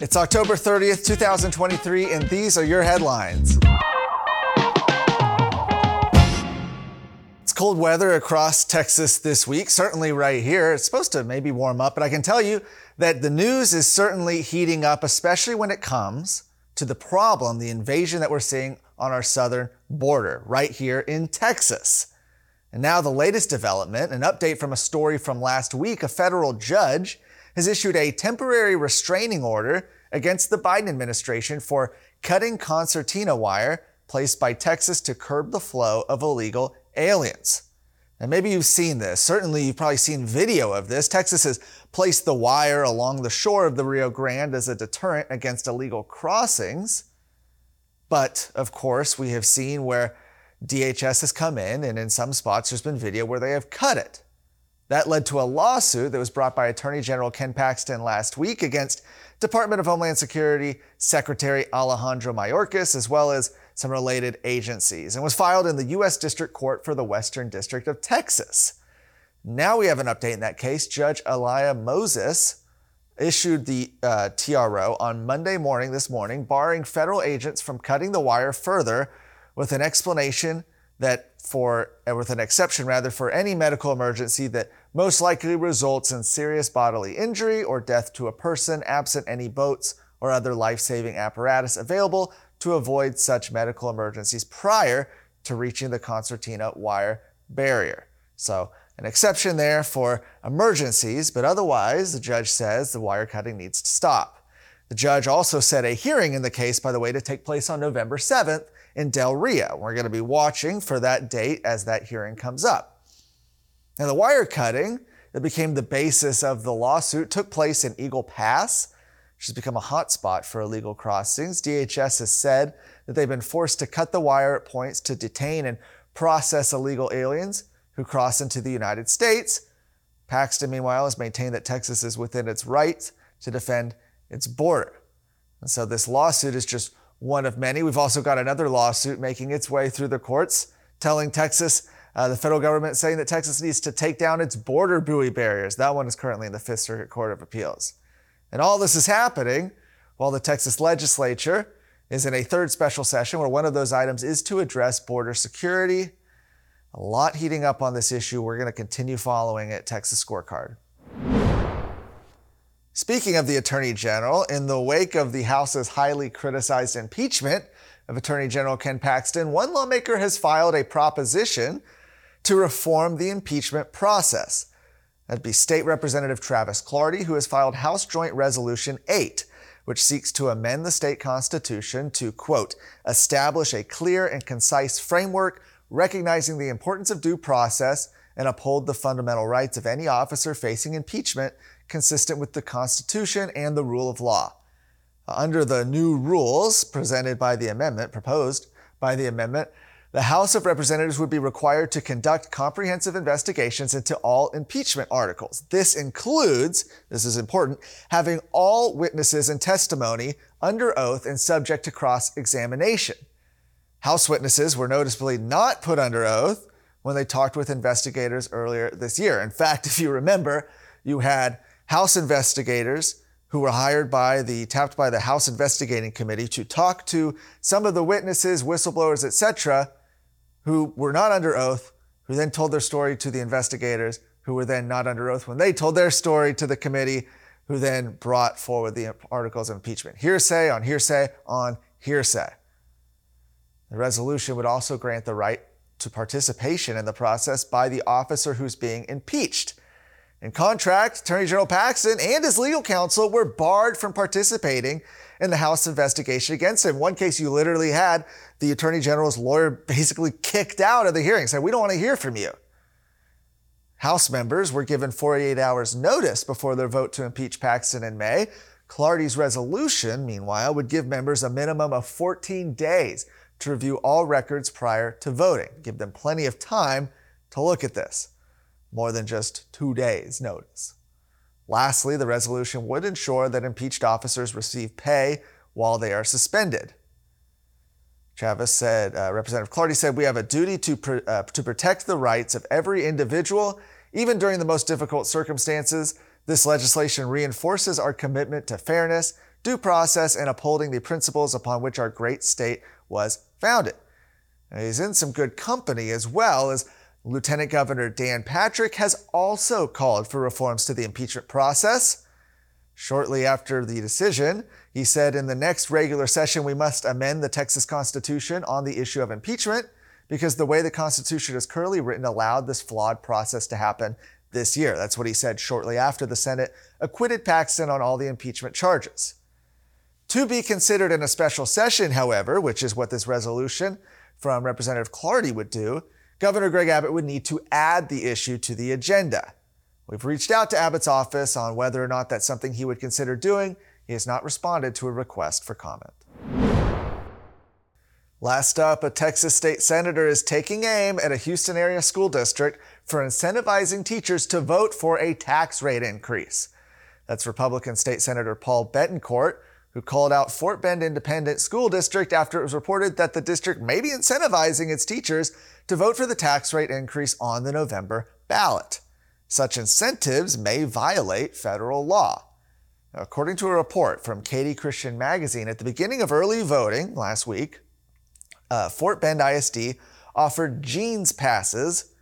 It's October 30th, 2023, and these are your headlines. It's cold weather across Texas this week, certainly right here. It's supposed to maybe warm up, but I can tell you that the news is certainly heating up, especially when it comes to the problem, the invasion that we're seeing on our southern border, right here in Texas. And now the latest development, an update from a story from last week, a federal judge has issued a temporary restraining order against the Biden administration for cutting concertina wire placed by Texas to curb the flow of illegal aliens. And maybe you've seen this. Certainly, you've probably seen video of this. Texas has placed the wire along the shore of the Rio Grande as a deterrent against illegal crossings. But of course, we have seen where DHS has come in, and in some spots, there's been video where they have cut it. That led to a lawsuit that was brought by Attorney General Ken Paxton last week against Department of Homeland Security Secretary Alejandro Mayorkas, as well as some related agencies, and was filed in the U.S. District Court for the Western District of Texas. Now we have an update in that case. Judge Alia Moses issued the uh, TRO on Monday morning, this morning, barring federal agents from cutting the wire further with an explanation that for, with an exception rather, for any medical emergency that most likely results in serious bodily injury or death to a person absent any boats or other life saving apparatus available to avoid such medical emergencies prior to reaching the concertina wire barrier. So, an exception there for emergencies, but otherwise, the judge says the wire cutting needs to stop. The judge also set a hearing in the case, by the way, to take place on November 7th in Del Rio. We're going to be watching for that date as that hearing comes up. Now, the wire cutting that became the basis of the lawsuit took place in Eagle Pass, which has become a hotspot for illegal crossings. DHS has said that they've been forced to cut the wire at points to detain and process illegal aliens who cross into the United States. Paxton, meanwhile, has maintained that Texas is within its rights to defend its border. And so this lawsuit is just one of many. We've also got another lawsuit making its way through the courts telling Texas, uh, the federal government saying that Texas needs to take down its border buoy barriers. That one is currently in the Fifth Circuit Court of Appeals. And all this is happening while the Texas legislature is in a third special session where one of those items is to address border security. A lot heating up on this issue. We're going to continue following it. Texas Scorecard. Speaking of the Attorney General, in the wake of the House's highly criticized impeachment of Attorney General Ken Paxton, one lawmaker has filed a proposition to reform the impeachment process. That'd be State Representative Travis Clardy, who has filed House Joint Resolution 8, which seeks to amend the state constitution to, quote, establish a clear and concise framework recognizing the importance of due process and uphold the fundamental rights of any officer facing impeachment consistent with the Constitution and the rule of law. Uh, under the new rules presented by the amendment, proposed by the amendment, the House of Representatives would be required to conduct comprehensive investigations into all impeachment articles. This includes, this is important, having all witnesses and testimony under oath and subject to cross examination. House witnesses were noticeably not put under oath when they talked with investigators earlier this year. In fact, if you remember, you had House investigators who were hired by the tapped by the House Investigating Committee to talk to some of the witnesses, whistleblowers, etc., who were not under oath, who then told their story to the investigators, who were then not under oath when they told their story to the committee, who then brought forward the articles of impeachment. Hearsay on hearsay on hearsay. The resolution would also grant the right to participation in the process by the officer who's being impeached. In contract, Attorney General Paxton and his legal counsel were barred from participating in the House investigation against him. One case, you literally had the Attorney General's lawyer basically kicked out of the hearing, said, We don't want to hear from you. House members were given 48 hours notice before their vote to impeach Paxton in May. Clardy's resolution, meanwhile, would give members a minimum of 14 days to review all records prior to voting, give them plenty of time to look at this more than just two days' notice. Lastly, the resolution would ensure that impeached officers receive pay while they are suspended. Travis said, uh, Representative Clardy said, We have a duty to, pr- uh, to protect the rights of every individual, even during the most difficult circumstances. This legislation reinforces our commitment to fairness, due process, and upholding the principles upon which our great state was founded. He's in some good company as well, as Lieutenant Governor Dan Patrick has also called for reforms to the impeachment process. Shortly after the decision, he said in the next regular session, we must amend the Texas Constitution on the issue of impeachment because the way the Constitution is currently written allowed this flawed process to happen this year. That's what he said shortly after the Senate acquitted Paxton on all the impeachment charges. To be considered in a special session, however, which is what this resolution from Representative Clardy would do, Governor Greg Abbott would need to add the issue to the agenda. We've reached out to Abbott's office on whether or not that's something he would consider doing. He has not responded to a request for comment. Last up, a Texas state senator is taking aim at a Houston area school district for incentivizing teachers to vote for a tax rate increase. That's Republican State Senator Paul Bettencourt, who called out Fort Bend Independent School District after it was reported that the district may be incentivizing its teachers to vote for the tax rate increase on the November ballot. Such incentives may violate federal law. According to a report from Katy Christian Magazine, at the beginning of early voting last week, uh, Fort Bend ISD offered jeans passes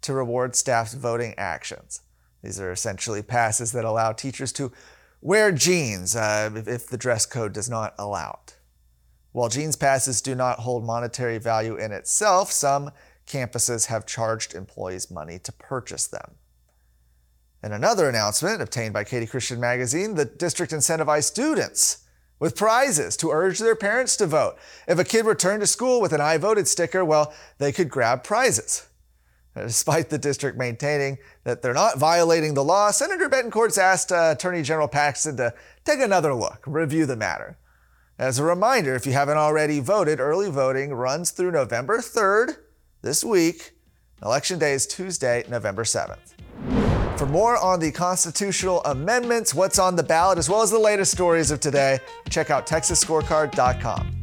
to reward staff's voting actions. These are essentially passes that allow teachers to wear jeans uh, if the dress code does not allow it. While jeans passes do not hold monetary value in itself, some campuses have charged employees money to purchase them. In another announcement obtained by Katy Christian Magazine, the district incentivized students with prizes to urge their parents to vote. If a kid returned to school with an I voted sticker, well, they could grab prizes. Despite the district maintaining that they're not violating the law, Senator Bettencourt's asked uh, Attorney General Paxton to take another look, review the matter. As a reminder, if you haven't already voted, early voting runs through November 3rd this week. Election day is Tuesday, November 7th. For more on the constitutional amendments, what's on the ballot, as well as the latest stories of today, check out TexasScorecard.com.